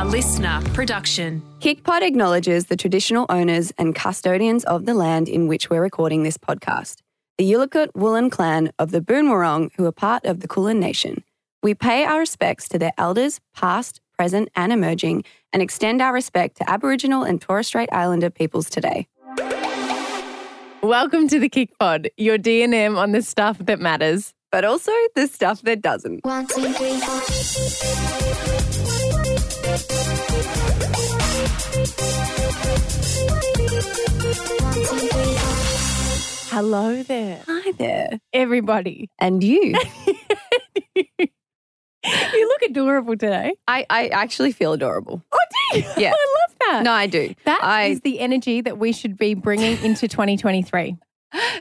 A listener production. KickPod acknowledges the traditional owners and custodians of the land in which we're recording this podcast, the Yalukit Willam clan of the Boonwurrung, who are part of the Kulin Nation. We pay our respects to their elders, past, present, and emerging, and extend our respect to Aboriginal and Torres Strait Islander peoples today. Welcome to the Kick Pod, your DNM on the stuff that matters. But also the stuff that doesn't. One, two, three, four. Hello there, Hi there. everybody. And you. You look adorable today. I, I actually feel adorable. Oh, do you? Yeah. I love that. No, I do. That I is the energy that we should be bringing into 2023.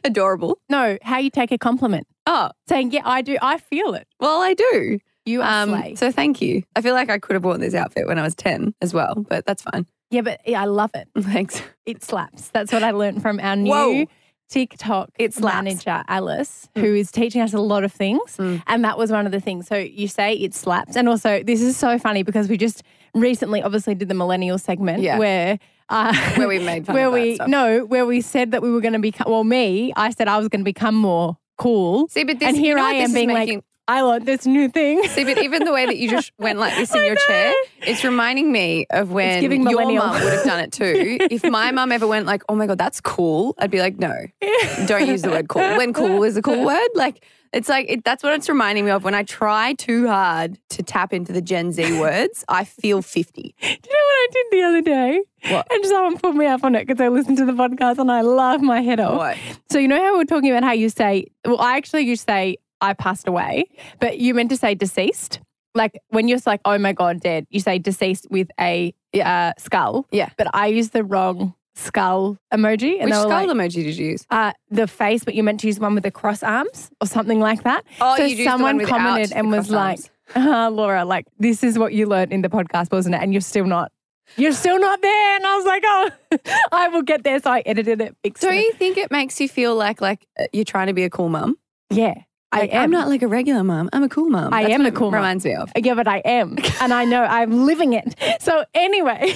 adorable. No, how you take a compliment. Oh, Saying, yeah, I do. I feel it. well, I do. You are Um, so thank you. I feel like I could have worn this outfit when I was 10 as well, but that's fine. Yeah, but yeah, I love it. Thanks. It slaps. That's what I learned from our new Whoa. TikTok It slaps. manager, Alice, who is teaching us a lot of things. Mm. And that was one of the things. So you say it slaps. And also, this is so funny because we just recently obviously did the millennial segment Yeah. where. Uh, Where we made fun where we stuff. no where we said that we were going to become well me I said I was going to become more cool See, but this, and you here know I am being making, like I want this new thing See, but even the way that you just went like this in I your chair, it's reminding me of when your mum would have done it too. if my mum ever went like, "Oh my god, that's cool," I'd be like, "No, don't use the word cool." When cool is a cool word, like it's like it, that's what it's reminding me of. When I try too hard to tap into the Gen Z words, I feel fifty. Do you know what I did the other day? What? And someone put me up on it because I listened to the podcast and I laughed my head off. What? So you know how we we're talking about how you say, well, I actually you say I passed away, but you meant to say deceased. Like when you're like, oh my god, dead, you say deceased with a uh, skull. Yeah. But I used the wrong skull emoji, and Which skull like, emoji did you use? uh, the face, but you meant to use one with the cross arms or something like that. Oh, so you used the one someone commented and was like, uh, Laura, like this is what you learned in the podcast, wasn't it? And you're still not. You're still not there. And I was like, oh, I will get there. So I edited it, fixed Don't it. you think it makes you feel like like uh, you're trying to be a cool mum? Yeah, I Like, am. I'm not like a regular mom. I'm a cool mom. I That's am a cool it mum. Reminds me of. Yeah, but I am. And I know I'm living it. So, anyway.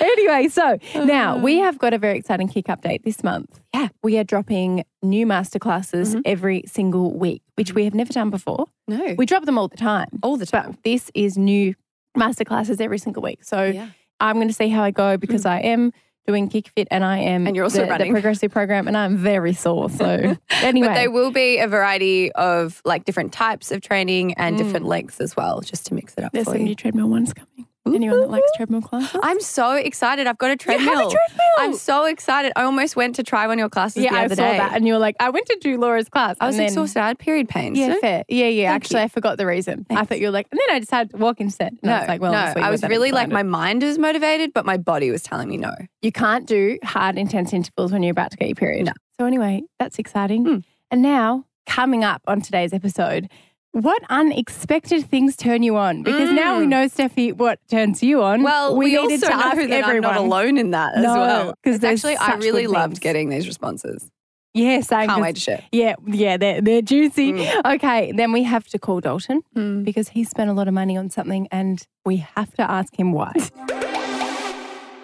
anyway, so now we have got a very exciting kick update this month. Yeah. We are dropping new masterclasses Mhm. every single week, which we have never done before. No, We drop them all the time. all the time. But this is new masterclasses every single week. So Yeah. I'm going to see how I go because I am doing Kick Fit and I am And you're also the, the progressive program and I'm very sore. So anyway, But there will be a variety of like different types of training and different lengths as well, just to mix it up Mm. there's for some you. new treadmill ones coming. Anyone that likes treadmill classes? I'm so excited. I've got a You treadmill. have a treadmill. I'm so excited. I almost went to try one of your classes yeah, the I saw day. that, and you were like, "I went to do Laura's class." I was then, exhausted. I had period pains. Yeah, So- fair. Yeah, yeah. Thank Actually, you. I forgot the reason. I thought you were like, and then I decided to walk instead. And No, I was like, well, no. I was really like my mind was motivated, but my body was telling me no. You can't do hard, intense intervals when you're about to get your period. No. So anyway, that's exciting. Hmm. And now, coming up on today's episode, what unexpected things turn you on? Because now we Mm. know, Steffi, what turns you on. Well, we, needed also to know ask that everyone. I'm not alone in that as No, well. 'cause It's there's actually, I really loved getting these responses. Yeah, same. Can't wait to share. Yeah, yeah, they're, they're juicy. Mm. Okay, then we have to call Dalton Mm. because he spent a lot of money on something and we have to ask him why.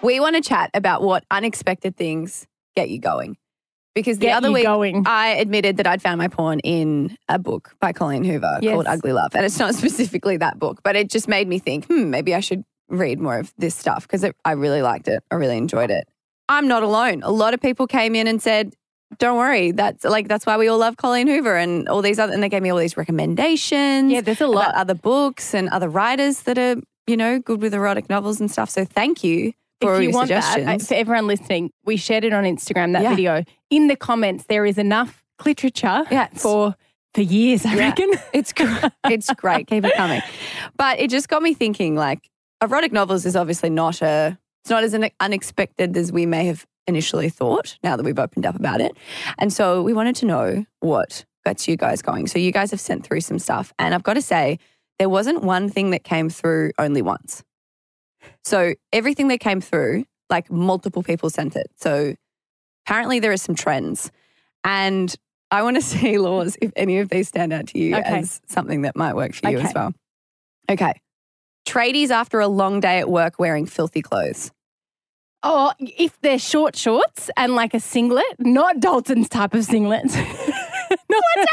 We want to chat about what unexpected things get you going. Because the Get other week, going. I admitted that I'd found my porn in a book by Colleen Hoover Yes. called Ugly Love. And it's not specifically that book, but it just made me think, hmm, maybe I should read more of this stuff because I really liked it. I really enjoyed it. I'm not alone. A lot of people came in and said, don't worry, that's like that's why we all love Colleen Hoover and all these other and they gave me all these recommendations. Yeah, there's a lot. other books and other writers that are, you know, good with erotic novels and stuff. So thank you for if you want that, suggestions. uh, for everyone listening, we shared it on Instagram, that Yeah. video. In the comments, there is enough literature Yeah, for for years, I Yeah. reckon. It's great. It's great. Keep it coming. But it just got me thinking like erotic novels is obviously not a it's not as un- unexpected as we may have initially thought now that we've opened up about it. And so we wanted to know what gets you guys going. So you guys have sent through some stuff and I've got to say there wasn't one thing that came through only once. So everything that came through like multiple people sent it. So apparently there are some trends and I want to see laws if any of these stand out to you Okay. as something that might work for you as well. Okay. Tradies after a long day at work wearing filthy clothes. Oh, if they're short shorts and like a singlet, not Dalton's type of singlet. What's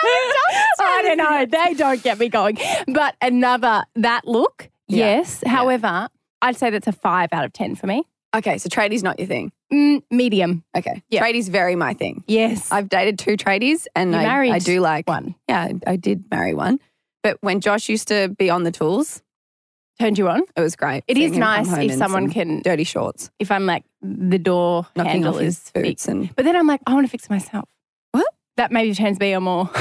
I don't know. They don't get me going. But another, that look, Yeah. yes. However, I'd say that's a five out of 10 for me. Okay, so tradies not your thing. Mm, medium. Okay. Yeah. Tradies very my thing. Yes. I've dated two tradies and I, I do like one. Yeah, I, did marry one. But when Josh used to be on the tools, Turned you on. it was great. It is nice if someone can, dirty shorts, if I'm like, the door knocking handle off his is boots fixed. and But then I'm like, I want to fix myself. What? That maybe turns me on more.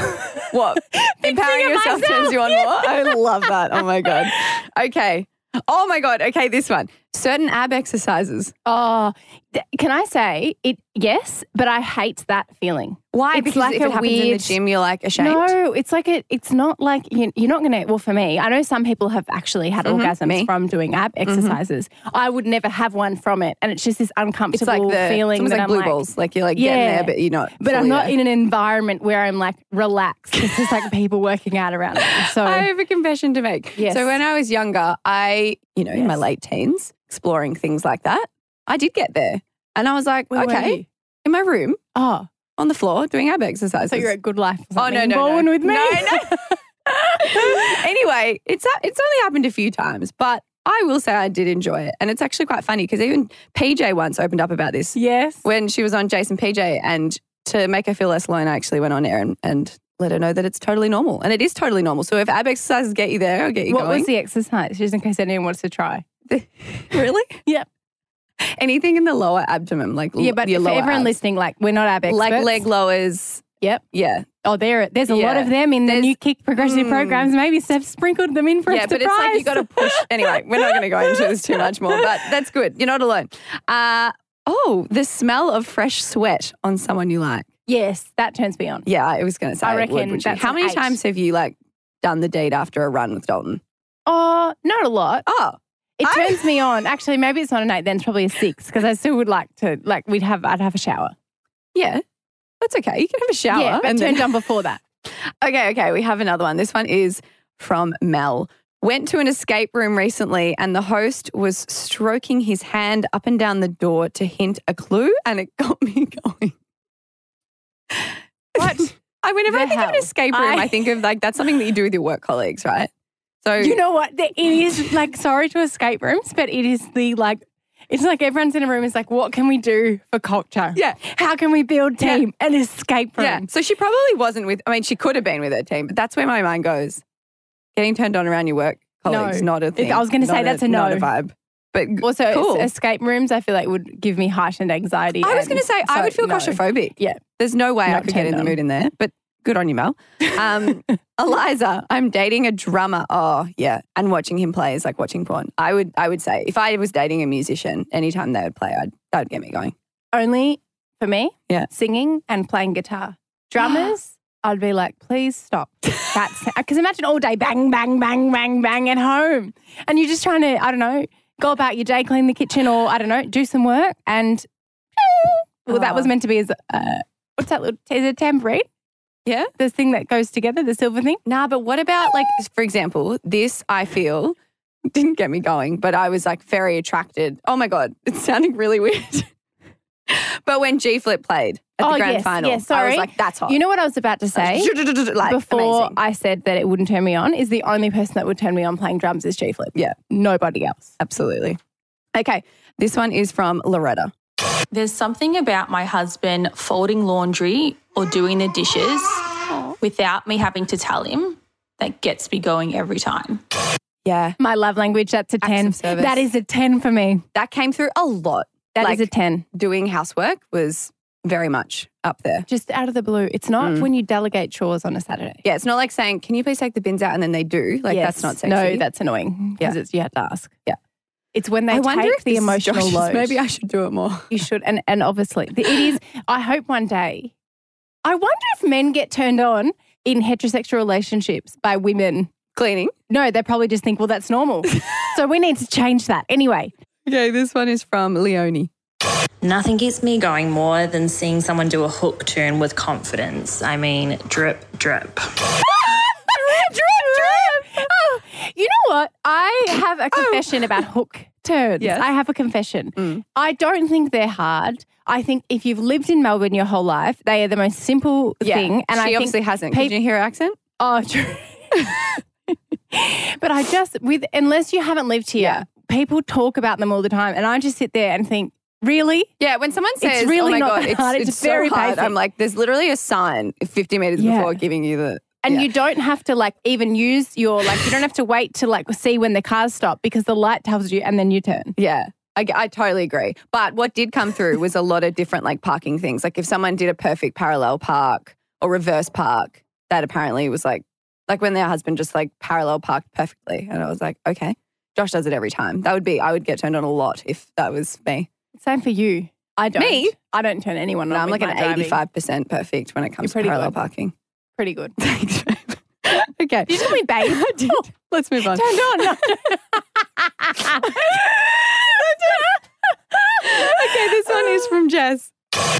What? Empowering yourself myself. turns you on more? I love that. Oh my God. Okay. Oh my God. Okay, this one. Certain ab exercises. Oh, th- can I say it? Yes, but I hate that feeling. Why? It's because like if a it happens in the gym, you're like ashamed. No, it's like a. It's not like you, you're not going to. Well, for me, I know some people have actually had Mhm, orgasms me. Mm-hmm. from doing ab exercises. I would never have one from it, and it's just this It's uncomfortable like the feeling it's like I'm blue like. balls. Like you're like getting there, but you're not. But I'm not there. in an environment where I'm like relaxed. It's just like people working out around me. So I have a confession to make. Yes. So when I was younger, I, you know, in my late teens, exploring things like that, I did get there. And I was like, Where okay, in my room oh, on the floor doing ab exercises. so you're at Good Life. Oh, no, no, no. bowling with me. No, no. anyway, it's it's only happened a few times, but I will say I did enjoy it. And it's actually quite funny because even PJ once opened up about this yes. when she was on Jase & PJ. And to make her feel less alone, I actually went on air and, and let her know that it's totally normal. And it is totally normal. So if ab exercises get you there, I'll get you What going. was the exercise? Just in case anyone wants to try. really? Yep. Anything in the lower abdomen, like Yeah, but your for everyone abs. listening, like we're not ab experts. like leg lowers. Yep. Yeah, Oh, there. There's a lot Yeah. of them in the There's- new kick progressive Mm. programs. Maybe Steph sprinkled them in for yeah, a but surprise. it's like you got to push. Anyway, we're not going to go into this too much more, but that's good. You're not alone. Uh, oh, the smell of fresh sweat on someone you like. yes, that turns me on. Yeah, I was going to say. I it would, reckon you? that's How an many eight. times have you like done the deed after a run with Dalton? Oh, not a lot. Oh, It I- turns me on. Actually, maybe it's not an eight. Then it's probably a six because I still would like to. Like we'd have. I'd have a shower. yeah, that's okay. You can have a shower. yeah, and then- turned on before that. Okay, okay, we have another one. This one is from Mel. Went to an escape room recently and the host was stroking his hand up and down the door to hint a clue and it got me going. What? I whenever I The think of an escape room, I, I- think of like that's something that you do with your work colleagues, right? So You know what? The- It is like sorry to escape rooms, but it is the like. It's like everyone's in a room. It's like, what can we do for culture? Yeah. How can we build Yeah. team? An escape room. Yeah. So she probably wasn't with I mean, she could have been with her team, but that's where my mind goes. Getting turned on around your work colleagues, No. not a thing. I was gonna say Not that's a not no. a vibe. But Also, Cool. escape rooms, I feel like would give me heightened anxiety. I was going to say, I would feel no. claustrophobic. Yeah. There's no way I could get in turned the mood in there, but good on you, Mel. Um, Eliza, I'm dating a drummer. Oh, yeah. And watching him play is like watching porn. I would I would say if I was dating a musician, anytime they would play, I'd, that would get me going. Only for me, Yeah. singing and playing guitar. Drummers, I'd be like, please stop. That's because imagine all day bang, bang, bang, bang, bang at home, and you're just trying to, I don't know, go about your day, clean the kitchen, or I don't know, do some work, and well, that was Oh. meant to be as uh, what's that? Little, is it a tambourine? Yeah. The thing that goes together, the silver thing. Nah, but what about like, for example, this I feel didn't get me going, but I was like very attracted. Oh my God, it's sounding really weird. but when G Flip played at the Oh, grand yes, final, yes, I was like, that's hot. You know what I was about to say? like, Before amazing. I said that it wouldn't turn me on, is the only person that would turn me on playing drums is G Flip. Yeah. Nobody else. Absolutely. Okay, this one is from Loretta. There's something about my husband folding laundry or doing the dishes without me having to tell him that gets me going every time. Yeah, My love language, that's a 10. That is a 10 for me. that came through a lot. That is Like- a 10. Doing housework was very much up there. Just out of the blue. It's not Mm. when you delegate chores on a Saturday. Yeah, it's not like saying, "Can you please take the bins out?" and then they do. Like Yes. that's not sexy. No, that's annoying because Yeah. it's you have to ask. Yeah. It's when they I wonder take if the emotional Josh's. load. Maybe I should do it more. You should. And, and obviously, the- it is. I hope one day. I wonder if men get turned on in heterosexual relationships by women. Cleaning. No, they probably just think, well, that's normal. so we need to change that. Anyway, Okay, this one is from Leonie. Nothing gets me going more than seeing someone do a hook turn with confidence. I mean, drip, drip. Oh, you know what? I have a confession about hook turns. Yes. I have a confession. Mm. I don't think they're hard. I think if you've lived in Melbourne your whole life, they are the most simple thing. And she I think obviously hasn't. peop- Did you hear her accent? Oh, true. but I just with unless you haven't lived here, Yeah. people talk about them all the time, and I just sit there and think, really? Yeah, when someone says, it's really "Oh my not god, it's, hard, it's, it's so very hard," basic. I'm like, there's literally a sign 50 meters Yeah. before giving you the. And yeah. you don't have to like even use your like you don't have to wait to like see when the cars stop because the light tells you and then you turn. Yeah. I, I totally agree. But what did come through was a lot of different like parking things. Like if someone did a perfect parallel park or reverse park, that apparently was like, like when their husband just like parallel parked perfectly. And I was like, okay, Josh does it every time. That would be, I would get turned on a lot if that was me. Same for you. I don't. Me? I don't turn anyone No, on. I'm like an driving. 85% perfect when it comes to parallel good. parking. Pretty good. Thanks, babe. okay. Did you tell me, babe? I did. Oh. Let's move on. Turned on. okay, this one is from Jess.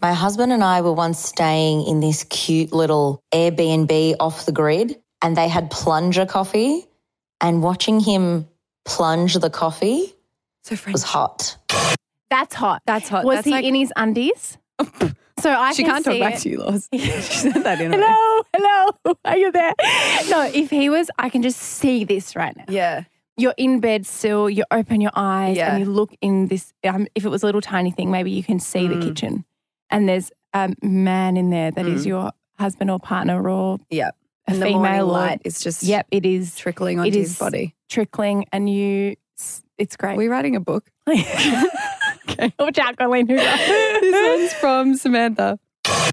My husband and I were once staying in this cute little Airbnb off the grid, and they had plunger coffee. And watching him plunge the coffee So French. was hot. That's hot. That's hot. Was That's he like- in his undies? So I she can can't talk back it. to you, Laws. she said that in. Hello, hello. Are you there? No, if he was, I can just see this right now. Yeah. You're in bed still. You open your eyes Yeah. and you look in this. Um, if it was a little tiny thing, maybe you can see the Mm. kitchen, and there's a man in there that is Mm. your husband or partner or Yeah. a And the female light is just Yep, it is trickling onto It his body. trickling, and you. It's great. Are we writing a book? okay. Watch out, Colleen Hoover. this one's from Samantha.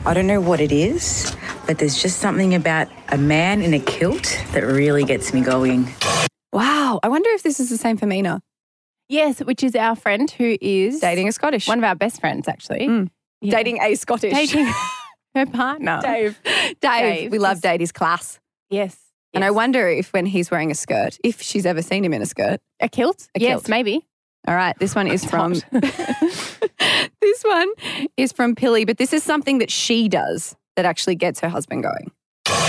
I don't know what it is, but there's just something about a man in a kilt that really gets me going. Wow. I wonder if this is the same for Mina. yes, which is our friend who is Dating a Scottish. one of our best friends, actually. Mm. Yeah. Dating a Scottish. dating her partner. Dave. Dave. Dave We love is- Dave. He's class. Yes. And I wonder if when he's wearing a skirt, if she's ever seen him in a skirt. a kilt. A yes, kilt. maybe. All right. This one is from. this one is from Pilly, but this is something that she does that actually gets her husband going.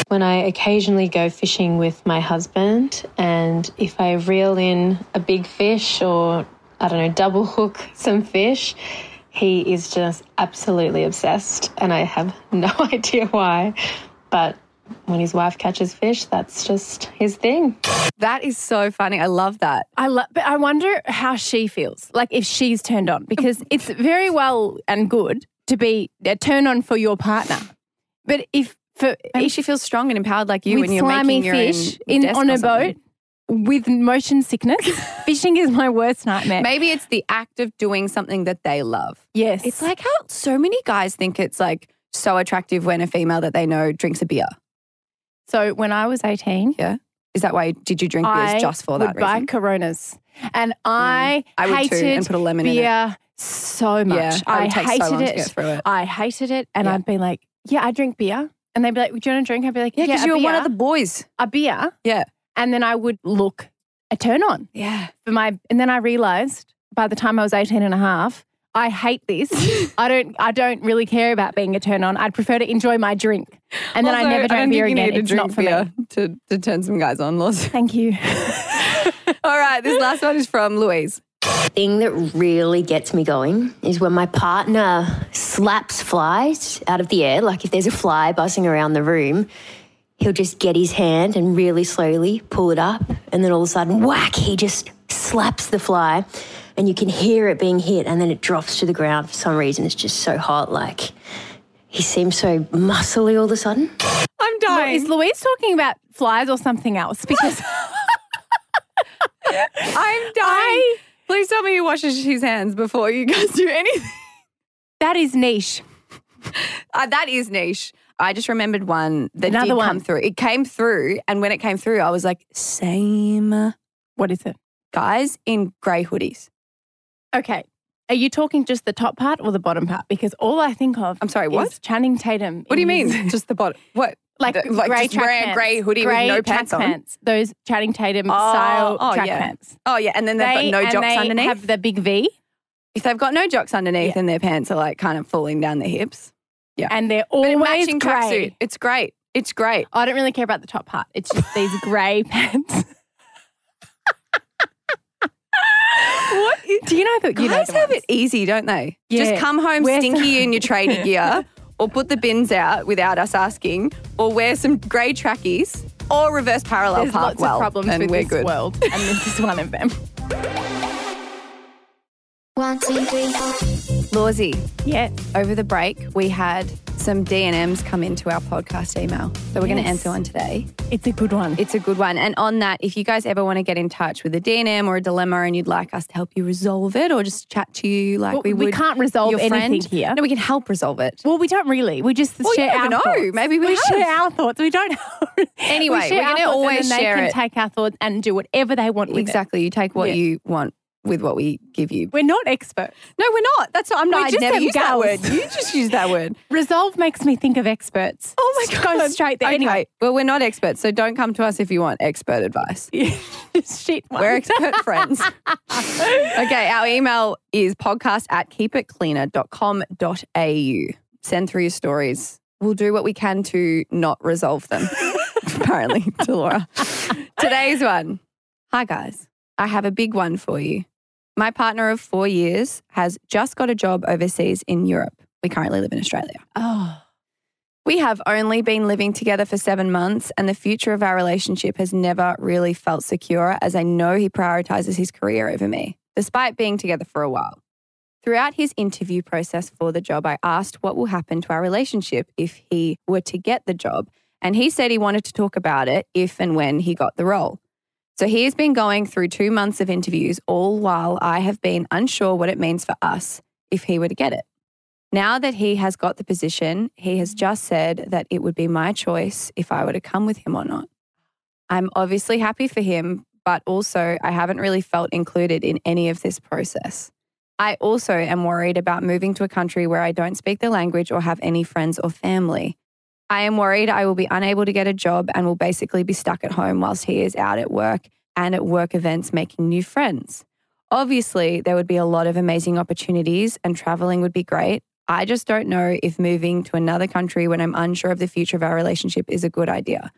when I occasionally go fishing with my husband, and if I reel in a big fish or, I don't know, double hook some fish, he is just absolutely obsessed, and I have no idea why. But when his wife catches fish, that's just his thing. That is so funny. I love that. I love, but I wonder how she feels. Like if she's turned on, because it's very well and good to be uh, a turn on for your partner, but if for Maybe if she feels strong and empowered like you with when you're slimy making your fish own in desk on or a boat with motion sickness, fishing is my worst nightmare. Maybe it's the act of doing something that they love. yes, It's like how so many guys think it's like so attractive when a female that they know drinks a beer. So. When I was eighteen, yeah. Is that why did you drink beers I just for would that buy reason? Coronas, and mm. I I would too, hated and put a lemon in it. beer so much. Yeah, I would take so hated long it. to get through it. I hated it, and Yeah. I'd be like, "Yeah, I drink beer," and they'd be like, "Do you want to drink?" I'd be like, Yeah, "Yeah, because a you were one of the boys. a beer." Yeah. and then I would look a turn on Yeah. for my, and then I realized by the time I was 18 and a half, I hate this. I don't, I don't really care about being a turn on. I'd prefer to enjoy my drink. And then I never drank beer again. It's not for me. to, to turn some guys on, Loz. Thank you. All right, this last one is from Louise. thing that really gets me going is when my partner slaps flies out of the air. Like if there's a fly buzzing around the room, he'll just get his hand and really slowly pull it up. And then all of a sudden, whack, he just slaps the fly. And you can hear it being hit. And then it drops to the ground for some reason. It's just so hot. Like he seems so muscly all of a sudden. I'm dying. Is. Louise talking about flies or something else? Because I'm dying. I, Please tell me he washes his hands before you guys do anything. that is niche. Uh, that is niche. I just remembered one that Another did one. come through. It came through, and when it came through, I was like, same What is it? Guys in grey hoodies. Okay. Are you talking just the top part or the bottom part? Because all I think of I'm sorry, what? is Channing Tatum. What do you mean? just the bottom? What? like The- like grey just track wearing a pants. grey hoodie with no pants on? pants. Those Channing Tatum Oh, style oh, track yeah. pants. Oh yeah, and then they've They- got no and jocks they underneath. Have the big V, if they've got no jocks underneath Yeah. and their pants are like kind of falling down their hips, Yeah. and they're always matching grey. tracksuit, it's great. It's great. I don't really care about the top part. It's just these grey pants. Do you know that you know Guys the have ones? it easy, don't they? Yeah. Just come home Wear stinky some- in your tradie gear, or put the bins out without us asking, or wear some grey trackies, or reverse parallel There's park lots well, of problems and with we're this good. world, and this is one of them. One, two, three, four. Lawsy, Yeah. over the break, we had some DNMs come into our podcast email. So we're going to answer one today. It's a good one. It's a good one. And on that, if you guys ever want to get in touch with a DNM or a dilemma and you'd like us to help you resolve it or just chat to you like Well, we we can't resolve your friend, anything here. No, we can help resolve it. Well, we don't really. We just Well, you share never our know. thoughts. Maybe we have. share our thoughts. We don't. Know. Anyway, we we're gonna always and share they it. can take our thoughts and do whatever they want with it. Exactly. You take what Yeah. you want with what we give you. We're not experts. No, we're not. That's not. I'm not. I'd just never use that word. You just use that word. Resolve makes me think of experts. Oh my god. Go straight there. Okay. Anyway, Well, we're not experts, so don't come to us if you want expert advice. shit. We're expert friends. Okay, our email is podcast at keepitcleaner.com.au. Send through your stories. We'll do what we can to not resolve them, apparently, to Laura. Today's one. Hi, guys. I have a big one for you. My partner of four years has just got a job overseas in Europe. We currently live in Australia. Oh, We have only been living together for seven months, and the future of our relationship has never really felt secure as I know he prioritizes his career over me, despite being together for a while. Throughout his interview process for the job, I asked what will happen to our relationship if he were to get the job, and he said he wanted to talk about it if and when he got the role. So he has been going through two months of interviews, all while I have been unsure what it means for us if he were to get it. Now that he has got the position, he has mm-hmm. just said that it would be my choice if I were to come with him or not. I'm obviously happy for him, but also I haven't really felt included in any of this process. I also am worried about moving to a country where I don't speak the language or have any friends or family. I am worried I will be unable to get a job and will basically be stuck at home whilst he is out at work and at work events making new friends. Obviously, there would be a lot of amazing opportunities and traveling would be great. I just don't know if moving to another country when I'm unsure of the future of our relationship is a good idea.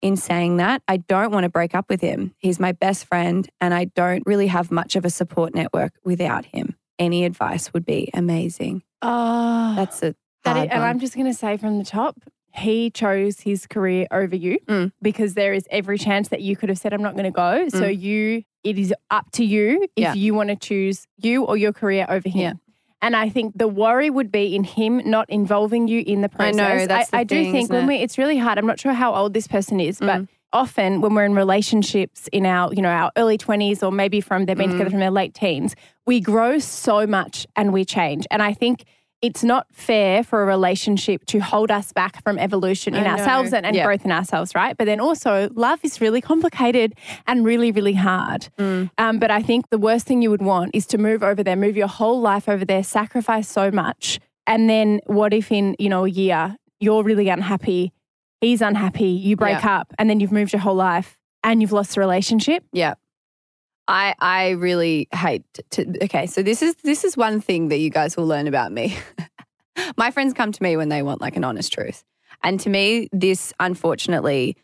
In saying that, I don't want to break up with him. He's my best friend, and I don't really have much of a support network without him. Any advice would be amazing. oh. That's a That is, and. I'm just going to say from the top, he chose his career over you Mm. because there is every chance that you could have said, "I'm not going to go." So you, it is up to you if Mm. Yeah. you want to choose you or your career over him. Yeah. And I think the worry would be in him not involving you in the process. I know, that's the I, do think when it? we, it's really hard. I'm not sure how old this person is, but Mm. often when we're in relationships in our, you know, our early 20s or maybe from they've been Mm. together from their late teens, we grow so much and we change. And I think it's not fair for a relationship to hold us back from evolution in ourselves and, and growth in ourselves, right? But then also, love is really complicated and really, really hard. Mm. Um, but I think the worst thing you would want is to move over there, move your whole life over there, sacrifice so much. And then what if in, you know, a year you're really unhappy, he's unhappy, you break up, and then you've moved your whole life and you've lost the relationship? Yeah. I I really hate to okay, so this is this is one thing that you guys will learn about me. My friends come to me when they want like an honest truth. And to me, this unfortunately,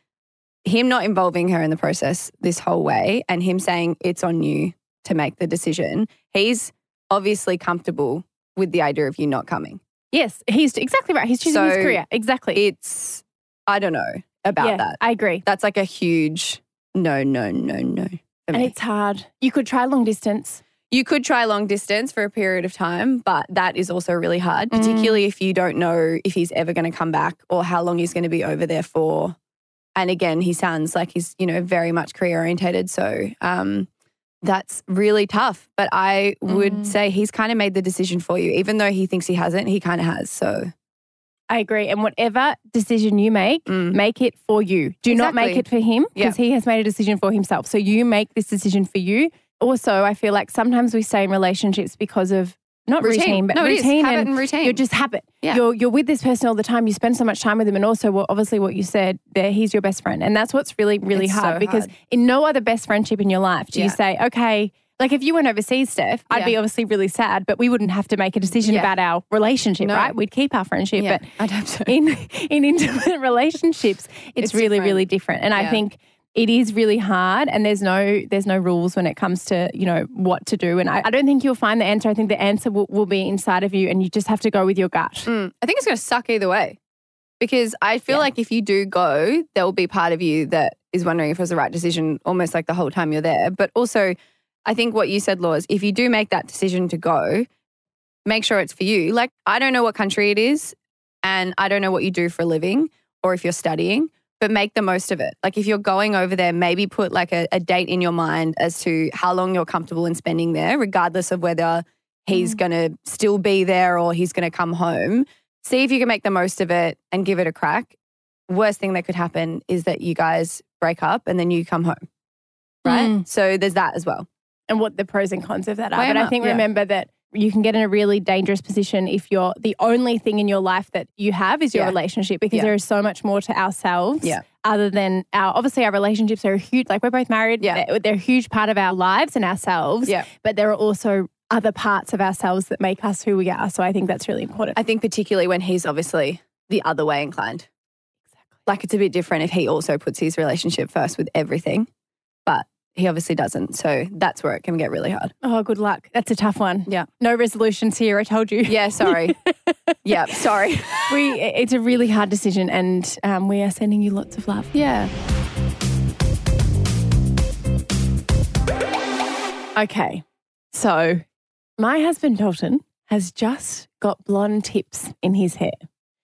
him not involving her in the process this whole way and him saying it's on you to make the decision, he's obviously comfortable with the idea of you not coming. Yes, he's exactly right. He's choosing his career. Exactly. It's I don't know about yeah, that. I agree. That's like a huge no, no, no, no. And it's hard. You could try long distance. You could try long distance for a period of time, but that is also really hard, Mm. particularly if you don't know if he's ever going to come back or how long he's going to be over there for. And again, he sounds like he's, you know, very much career orientated. So um, that's really tough. But I would Mm. say he's kind of made the decision for you, even though he thinks he hasn't, he kind of has. So I agree. And whatever decision you make, Mm. make it for you. Do not make it for him Yeah. because he has made a decision for himself. So you make this decision for you. Also, I feel like sometimes we stay in relationships because of not routine, Routine. but No, routine Habit and and routine. You're just habit. Yeah. You're you're with this person all the time. You spend so much time with him, and also, well, obviously, what you said there, he's your best friend, and that's what's really really It's so hard because in no other best friendship in your life do you say, okay. Like if you went overseas, Steph, I'd Yeah. be obviously really sad, but we wouldn't have to make a decision Yeah. about our relationship, No. right? We'd keep our friendship. yeah, But I'd hope so. in in intimate relationships, it's, It's really different. really different. And I think it is really hard and there's no there's no rules when it comes to you know what to do and I, I don't think you'll find the answer i think the answer will, will be inside of you and you just have to go with your gut Mm, I think it's going to suck either way because I feel like if you do go, there will be part of you that is wondering if it was the right decision almost like the whole time you're there. But also, I think what you said, Laws, if you do make that decision to go, make sure it's for you. Like, I don't know what country it is and I don't know what you do for a living or if you're studying, but make the most of it. Like, if you're going over there, maybe put like a, a date in your mind as to how long you're comfortable in spending there, regardless of whether he's going to still be there or he's going to come home. See if you can make the most of it and give it a crack. Worst thing that could happen is that you guys break up and then you come home. Right. Mm. So there's that as well. And what the pros and cons of that are but i think yeah. remember that you can get in a really dangerous position if you're the only thing in your life that you have is your Yeah. relationship because Yeah. there is so much more to ourselves Yeah. other than our obviously our relationships are huge like we're both married Yeah. they're, they're a huge part of our lives and ourselves Yeah. but there are also other parts of ourselves that make us who we are so i think that's really important I think particularly when he's obviously the other way inclined. exactly Like it's a bit different if he also puts his relationship first with everything, he obviously doesn't. So that's where it can get really hard. oh good luck that's a tough one Yeah. no resolutions here i told you Yeah, sorry. yeah, sorry. we it's a really hard decision and um, we are sending you lots of love Yeah. Okay. So my husband Dalton has just got blonde tips in his hair.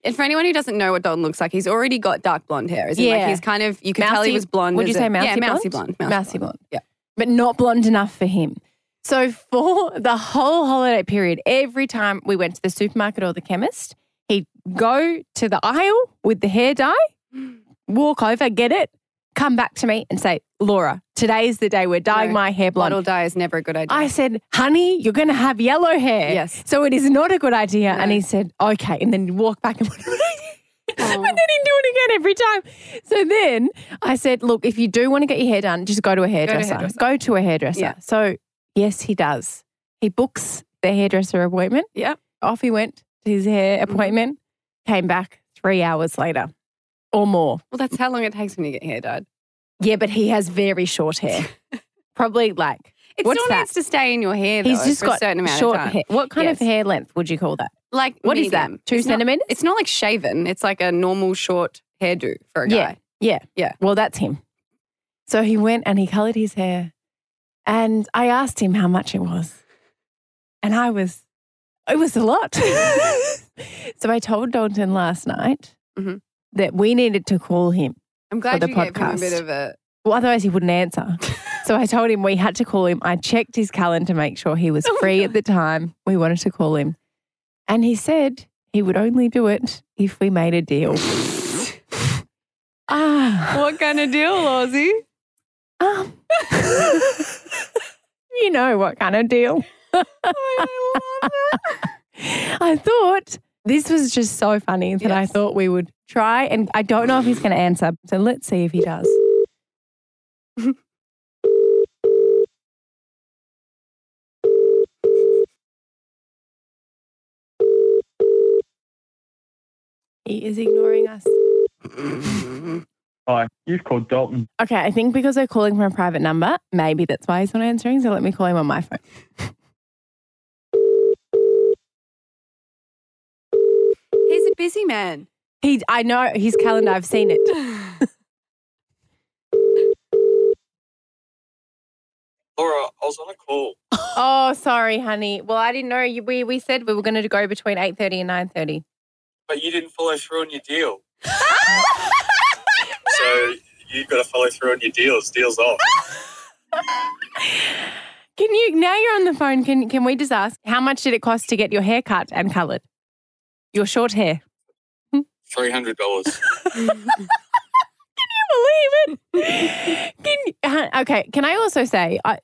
And for anyone who doesn't know what Dalton looks like, he's already got dark blonde hair. Isn't he? Yeah. Like he's kind of, you could tell he was blonde. would you say mousy Yeah, mousy blonde? blonde. Mousy blonde. Yeah. But not blonde enough for him. So for the whole holiday period, every time we went to the supermarket or the chemist, he'd go to the aisle with the hair dye, walk over, get it, come back to me and say, Laura, today's the day we're dyeing No, my hair blonde. Bottle dye is never a good idea. I said, honey, you're going to have yellow hair. Yes. So it is not a good idea. No. And he said, okay. And then he walked back and went, and then he'd do it again every time. So then I said, look, if you do want to get your hair done, just go to a hairdresser. hairdresser. Go to a hairdresser. Yeah. So yes, he does. He books the hairdresser appointment. Yeah. Off he went to his hair Mm-hmm. appointment, came back three hours later or more. Well, that's how long it takes when you get hair dyed. Yeah, but he has very short hair. Probably like, It What's still that? needs to stay in your hair. Though, he's just for got a certain amount short of time. hair. What kind of hair length would you call that? Like What is that? Two It's not- centimeters? it's not like shaven. It's like a normal short hairdo for a guy. Yeah. Yeah. Yeah. Well, that's him. So he went and he colored his hair. And I asked him how much it was. And I was, it was a lot. so I told Dalton last night Mhm. that we needed to call him. I'm glad the you gave him a bit of a. Well, otherwise he wouldn't answer. so I told him we had to call him. I checked his calendar to make sure he was Oh free at the time. We wanted to call him. And he said he would only do it if we made a deal. ah. What kind of deal, Lozzie? Um, you know what kind of deal. I, I thought this was just so funny that I thought we would try. And I don't know if he's going to answer. So let's see if he does. he is ignoring us. Hi, you've called Dalton. Okay, I think because we're calling from a private number, maybe that's why he's not answering. So let me call him on my phone. He's a busy man. He, I know his calendar. I've seen it. Laura, I was on a call. Oh, sorry, honey. Well, I didn't know. You, we we said we were going to go between eight thirty and nine thirty. But you didn't follow through on your deal. so you've got to follow through on your deals. Deals off. Can you now you're on the phone? Can can we just ask how much did it cost to get your hair cut and coloured? Your short hair. Three hundred dollars. Can you believe it. Can, uh, okay, can I also say, I,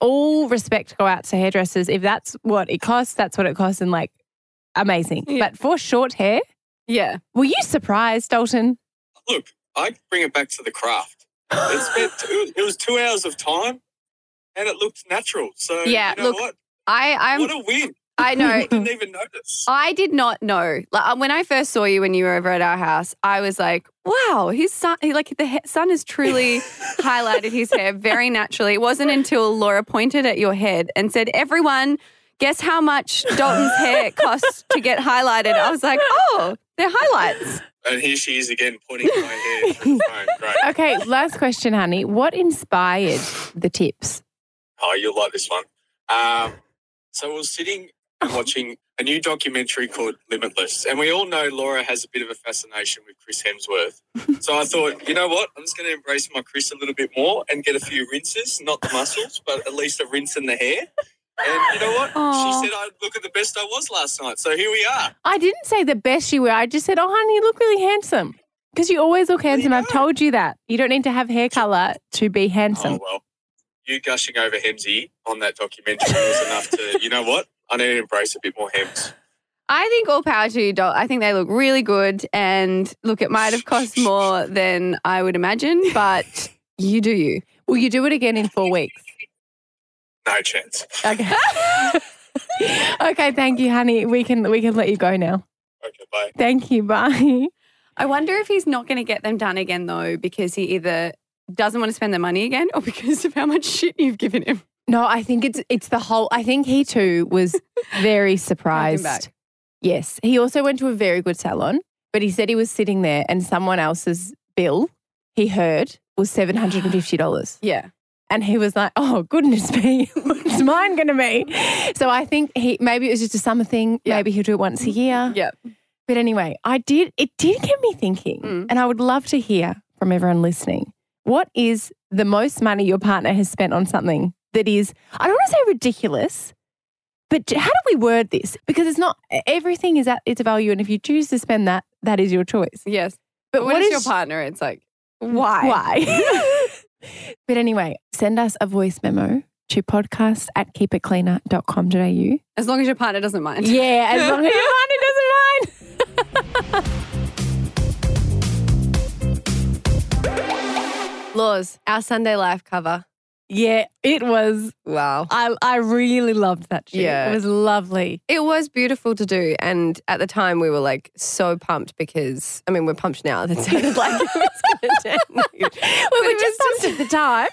all respect go out to hairdressers. If that's what it costs, that's what it costs, and like, amazing. Yeah. But for short hair, Yeah. were you surprised, Dalton? Look, I bring it back to the craft. It spent two, it was two hours of time, and it looked natural. So Yeah, you know look, what? I, I'm what a win. I know. I didn't even notice. I did not know. Like uh, when I first saw you when you were over at our house, I was like, "Wow, his son! He, like the he- sun has truly highlighted his hair very naturally." It wasn't until Laura pointed at your head and said, "Everyone, guess how much Dalton's hair costs to get highlighted?" I was like, "Oh, they're highlights." And here she is again pointing at my hair through. Great. Okay, last question, honey. What inspired the tips? Oh, you'll like this one. Um, so we we're sitting and watching a new documentary called Limitless, and we all know Laura has a bit of a fascination with Chris Hemsworth. So I thought, you know what? I'm just going to embrace my Chris a little bit more and get a few rinses, not the muscles, but at least a rinse in the hair. And you know what? Aw. She said I'd look at the best I was last night. So here we are. I didn't say the best you were. I just said, oh, honey, you look really handsome. Because you always look handsome. I've told you that. You don't need to have hair color to be oh, handsome. Oh, well. You gushing over Hemsy on that documentary was enough to, you know what? I need to embrace a bit more Hems. I think all power to you, Dol. I think they look really good. And look, it might have cost more than I would imagine, but you do you. Will you do it again in four weeks? No chance. Okay. okay, thank you, honey. We can we can let you go now. Okay, bye. Thank you. Bye. I wonder if he's not going to get them done again, though, because he either doesn't want to spend the money again or because of how much shit you've given him. No, I think it's it's the whole. I think he too was very surprised. Yes, he also went to a very good salon, but he said he was sitting there and someone else's bill he heard was seven hundred and fifty dollars. Yeah. And he was like, "Oh goodness me, what's mine going to be?" So I think he maybe it was just a summer thing. Maybe he'll do it once a year. Yeah. But anyway, I did. It did get me thinking, and I would love to hear from everyone listening. What is the most money your partner has spent on something that is? I don't want to say ridiculous, but how do we word this? Because it's not everything is at its value, and if you choose to spend that, that is your choice. Yes. But But what what is is- your partner? It's like, mm, why? Why? but anyway, send us a voice memo to podcast at keepitcleaner.com.au. As long as your partner doesn't mind. Yeah, as long as your partner doesn't mind. Laws, our Sunday Life cover. Yeah, it was. Wow. I, I really loved that shit. Yeah. It was lovely. It was beautiful to do. And at the time, we were like so pumped because, I mean, we're pumped now. That sounded like it was going to. We were just pumped at the time.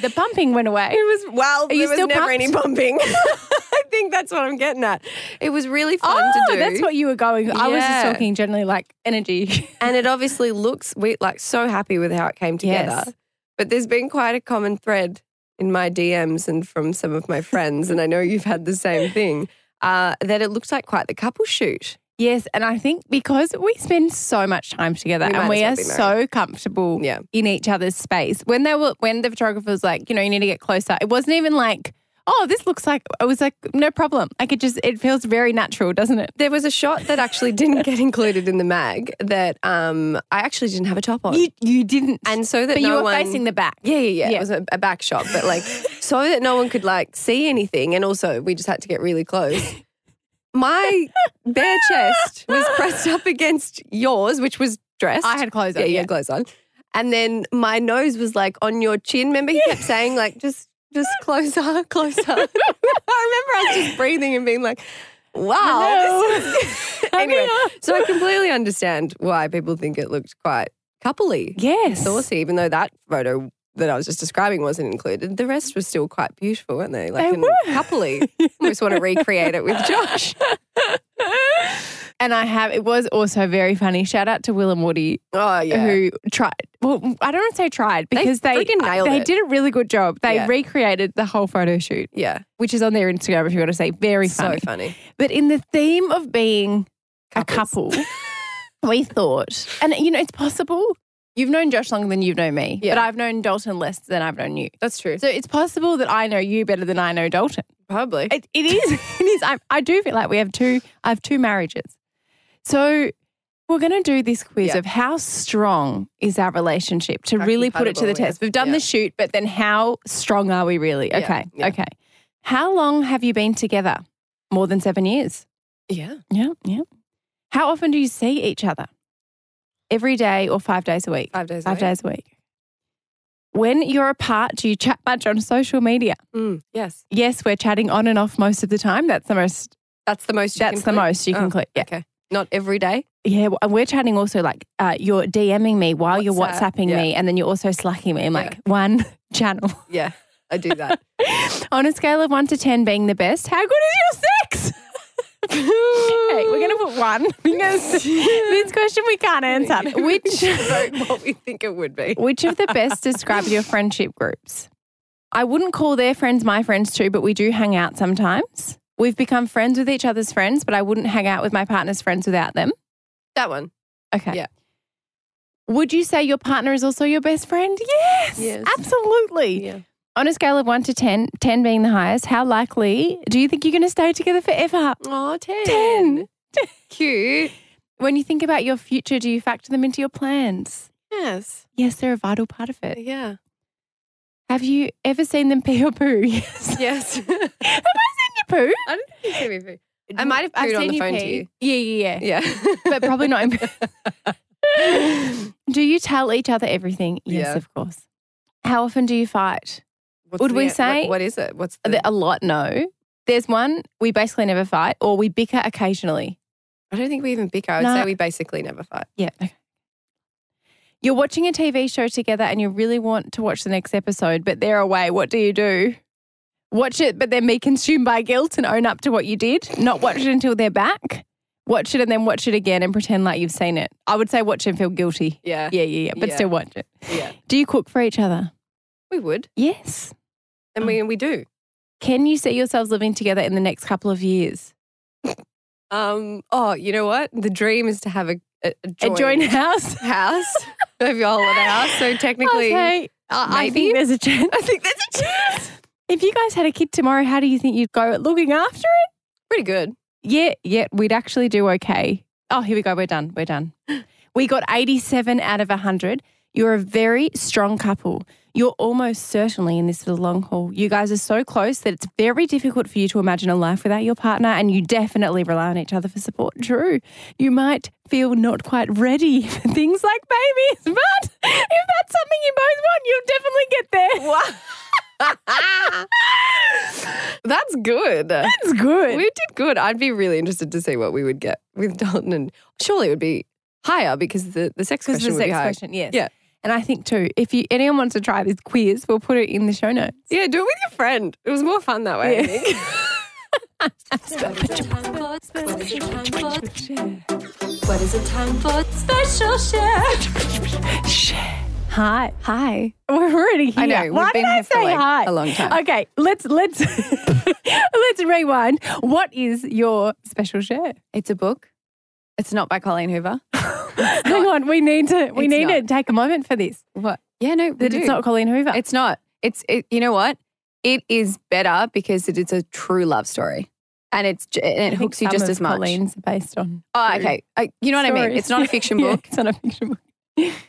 The pumping went away. It was, well, Are you there was still never pumped? any pumping. I think that's what I'm getting at. It was really fun oh, to do. that's what you were going. I was just talking generally like energy. and it obviously looks we like so happy with how it came together. Yes. But there's been quite a common thread in my DMs and from some of my friends, and I know you've had the same thing. Uh, that it looks like quite the couple shoot. Yes, and I think because we spend so much time together We and we are well be so comfortable Yeah. in each other's space. When they were when the photographer was like, you know, you need to get closer, it wasn't even like, oh, this looks like it was like no problem. I could just it feels very natural, doesn't it? There was a shot that actually didn't get included in the mag that um, I actually didn't have a top on. You you didn't. and so that but no you were one, facing the back. Yeah, yeah, yeah. Yeah. It was a, a back shot, but like so that no one could like see anything, and also we just had to get really close. My bare chest was pressed up against yours, which was dressed. I had clothes on, Yeah, you yeah. had clothes on, and then my nose was like on your chin. Remember, he kept saying like just. Just closer, closer. I remember I was just breathing and being like, wow. anyway, so I completely understand why people think it looked quite coupley Yes. saucy, even though that photo that I was just describing wasn't included. The rest was still quite beautiful, weren't they? Like They were. coupley. Almost want to recreate it with Josh. And I have it was also very funny. Shout out to Will and Woody Oh yeah. who tried. Well, I don't want to say tried because they freaking nailed they did a really good job. They Yeah. recreated the whole photo shoot, yeah. which is on their Instagram if you want to say. Very funny. So funny. But in the theme of being a couple, we thought, and you know, it's possible. You've known Josh longer than you've known me, Yeah. but I've known Dalton less than I've known you. That's true. So it's possible that I know you better than I know Dalton. Probably. It, it is. It is. I, I do feel like we have two. I have two marriages. So we're going to do this quiz Yeah. of how strong is our relationship to How really put it to the test. We've done Yeah. the shoot, but then how strong are we really? Okay. yeah. Okay. How long have you been together? More than seven years. yeah. Yeah. Yeah. How often do you see each other? Every day or five days a week? Five days. a Five week. days a week. When you're apart, do you chat much on social media? Mm, yes. Yes, we're chatting on and off most of the time. That's the most That's the most. You That's can the click? most you can Oh, click. Yeah. Okay. Not every day. Yeah, well, and we're chatting also like uh, you're DMing me while you're WhatsApping yeah. me, and then you're also slacking me. I'm like one channel. Yeah, I do that. On a scale of one to ten being the best, how good is your sex? okay, we're gonna put one because this question we can't answer. Which what we think it would be. which of the best describe your friendship groups? I wouldn't call their friends my friends too, but we do hang out sometimes. We've become friends with each other's friends, but I wouldn't hang out with my partner's friends without them. That one. Okay. Yeah. Would you say your partner is also your best friend? Yes, Yes. absolutely. Yeah. On a scale of one to 10, 10 being the highest, how likely do you think you're going to stay together forever? Oh, 10. 10. Cute. When you think about your future, do you factor them into your plans? Yes. Yes, they're a vital part of it. Yeah. Have you ever seen them pee or poo? Yes. Yes. You poo? I don't think you see me poo. I might have I've on the phone to pee. you. Yeah, yeah, yeah. Yeah. but probably not in Do you tell each other everything? Yes, Yeah. of course. How often do you fight? What's Would the- we what- say- what is it? What's the? A lot, no. There's one, we basically never fight, or we bicker occasionally. I don't think we even bicker. I would No. say we basically never fight. Yeah. Okay. You're watching a TV show together and you really want to watch the next episode, but they're away. What do you do? Watch it, but then be consumed by guilt and own up to what you did. Not watch it until they're back. Watch it and then watch it again and pretend like you've seen it. I would say watch and feel guilty. Yeah. Yeah, yeah, yeah. But Yeah. still watch it. Yeah. Do you cook for each other? We would. Yes. And we, we do. Can you see yourselves living together in the next couple of years? Um. Oh, you know what? The dream is to have a a, a A joint, joint house? house, a holiday house. So technically, Okay. uh, I maybe think there's a chance. I think there's a chance. If you guys had a kid tomorrow, how do you think you'd go at looking after it? Pretty good. Yeah, yeah, we'd actually do okay. Oh, here we go. We're done. We're done. We got 87 out of 100. You're a very strong couple. You're almost certainly in this for the long haul. You guys are so close that it's very difficult for you to imagine a life without your partner, and you definitely rely on each other for support. True. You might feel not quite ready for things like babies, but if that's something you both want, you'll definitely get there. That's good. That's good. We did good. I'd be really interested to see what we would get with Dalton, and surely it would be higher because the the sex question the would be higher. question, yes. Yeah. And I think too, if you anyone wants to try this quiz, we'll put it in the show notes. Yeah, do it with your friend. It was more fun that way. I Yeah. think. What is it time for? Special share. Hi. Hi. We're already here. I know, we've Why been did I say like, hi? a long time. Okay, let's let's let's rewind. What is your special share? It's a book. It's not by Colleen Hoover. Hang on, we need to we It's need to take a moment for this. What? Yeah, no, we That do. it's not Colleen Hoover. It's not. It's it, you know what? It is better because it is a true love story, and it's and it hooks you just as much. Colleen's based on. Oh, okay. I, you know what I mean? It's not a fiction Yeah, book. it's not a fiction book.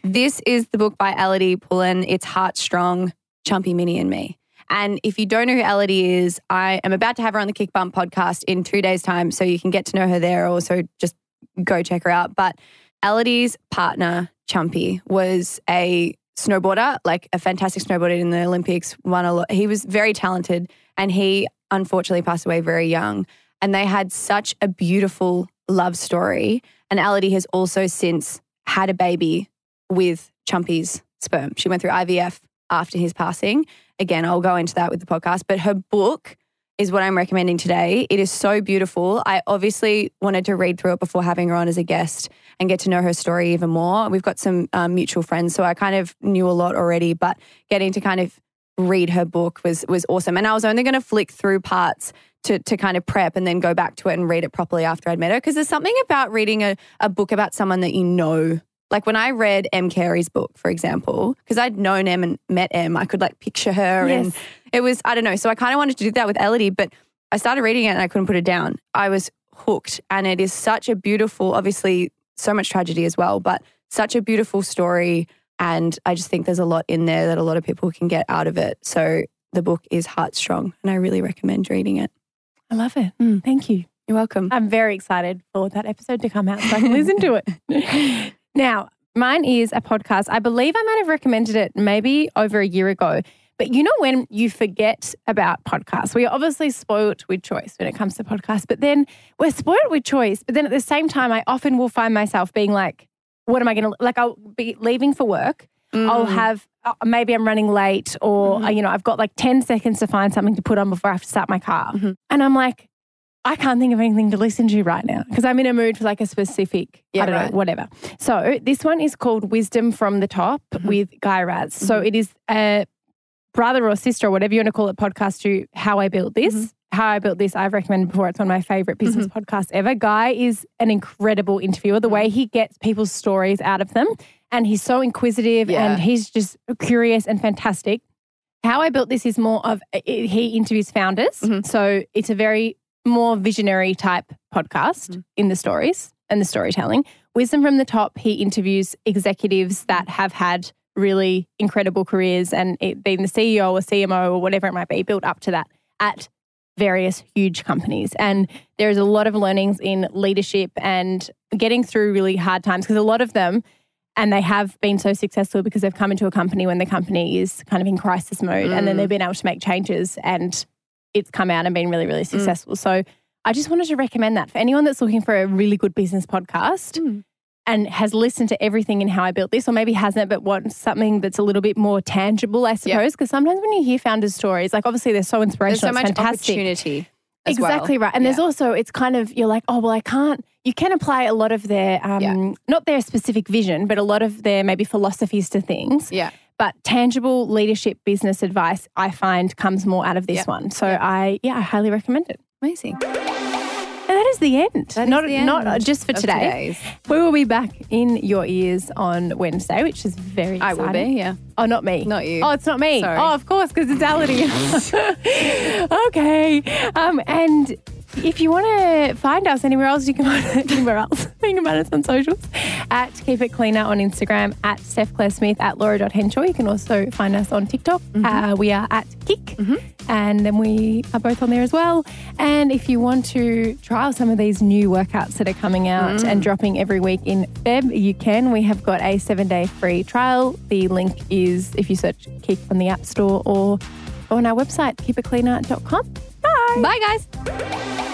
This is the book by Elodie Pullin. It's Heartstrong, Chumpy Minnie and Me. And if you don't know who Elodie is, I am about to have her on the Kick Bump podcast in two days' time, so you can get to know her there. Also, just go check her out. But Elodie's partner, Chumpy, was a snowboarder, like a fantastic snowboarder in the Olympics. Won a lot. He was very talented, and he unfortunately passed away very young. And they had such a beautiful love story. And Elodie has also since had a baby with Chumpy's sperm. She went through IVF after his passing. Again, I'll go into that with the podcast, but her book is what I'm recommending today. It is so beautiful. I obviously wanted to read through it before having her on as a guest and get to know her story even more. We've got some um, mutual friends, so I kind of knew a lot already, but getting to kind of read her book was was awesome. And I was only going to flick through parts to to kind of prep and then go back to it and read it properly after I'd met her because there's something about reading a, a book about someone that you know. Like when I read M. Carey's book, for example, because I'd known M and met M, I could like picture her and it was, I don't know. So I kind of wanted to do that with Elodie, but I started reading it and I couldn't put it down. I was hooked and it is such a beautiful, obviously, so much tragedy as well, but such a beautiful story. And I just think there's a lot in there that a lot of people can get out of it. So the book is Heartstrong and I really recommend reading it. I love it. Mm, thank you. You're welcome. I'm very excited for that episode to come out so I can listen to it. Now, mine is a podcast. I believe I might have recommended it maybe over a year ago, But you know when you forget about podcasts, we are obviously spoilt with choice when it comes to podcasts, but then we're spoilt with choice. But then at the same time, I often will find myself being like, what am I going to, like, I'll be leaving for work. I'll Mm. have, uh, maybe I'm running late or, Mm-hmm. uh, you know, I've got like 10 seconds to find something to put on before I have to start my car. Mm-hmm. And I'm like, I can't think of anything to listen to right now because I'm in a mood for like a specific, Yeah, I don't right. know, whatever. So this one is called Wisdom from the Top Mm-hmm. with Guy Raz. So it is a brother or sister or whatever you want to call it podcast to How I Built This. Mm-hmm. How I Built This, I've recommended before. It's one of my favorite business podcasts ever. Guy is an incredible interviewer. The Mm. way he gets people's stories out of them, and he's so inquisitive Yeah. and he's just curious and fantastic. How I Built This is more of he interviews founders. Mm-hmm. So it's a very more visionary type podcast Mm-hmm. in the stories and the storytelling. Wisdom from the Top, he interviews executives that have had really incredible careers and it, been the CEO or CMO or whatever it might be, built up to that at various huge companies. And there's a lot of learnings in leadership and getting through really hard times because a lot of them, and they have been so successful because they've come into a company when the company is kind of in crisis mode and then Mm. they've been able to make changes and it's come out and been really, really successful. So I just wanted to recommend that for anyone that's looking for a really good business podcast and has listened to everything in how I built this, or maybe hasn't, but wants something that's a little bit more tangible, I suppose. Because sometimes when you hear founders' stories, like obviously they're so There's inspirational, so it's much fantastic. opportunity. as well. Exactly right. And there's also, it's kind of, you're like, oh, well, I can't, you can apply a lot of their, um, Yeah. not their specific vision, but a lot of their maybe philosophies to things. Yeah. But tangible leadership business advice, I find, comes more out of this Yeah. one. So I, yeah, I highly recommend it. Amazing. And that is the end. That not, the not end just for today. today's. We will be back in your ears on Wednesday, which is very exciting. I will be, yeah. Oh, not me. Not you. Oh, it's not me. Sorry. Oh, of course, because it's Ality. okay. Um, and if you want to find us anywhere else, you can find us anywhere else. You can find us on socials at Keep It Cleaner on Instagram, at Steph Claire Smith, at Laura.Henshaw. You can also find us on TikTok. Mm-hmm. Uh, we are at KIC, and then we are both on there as well. And if you want to trial some of these new workouts that are coming out Mm. and dropping every week in Feb, you can. We have got a seven day free trial. The link is if you search KIC on the App Store or on our website, keepitcleaner.com. Bye. Bye, guys.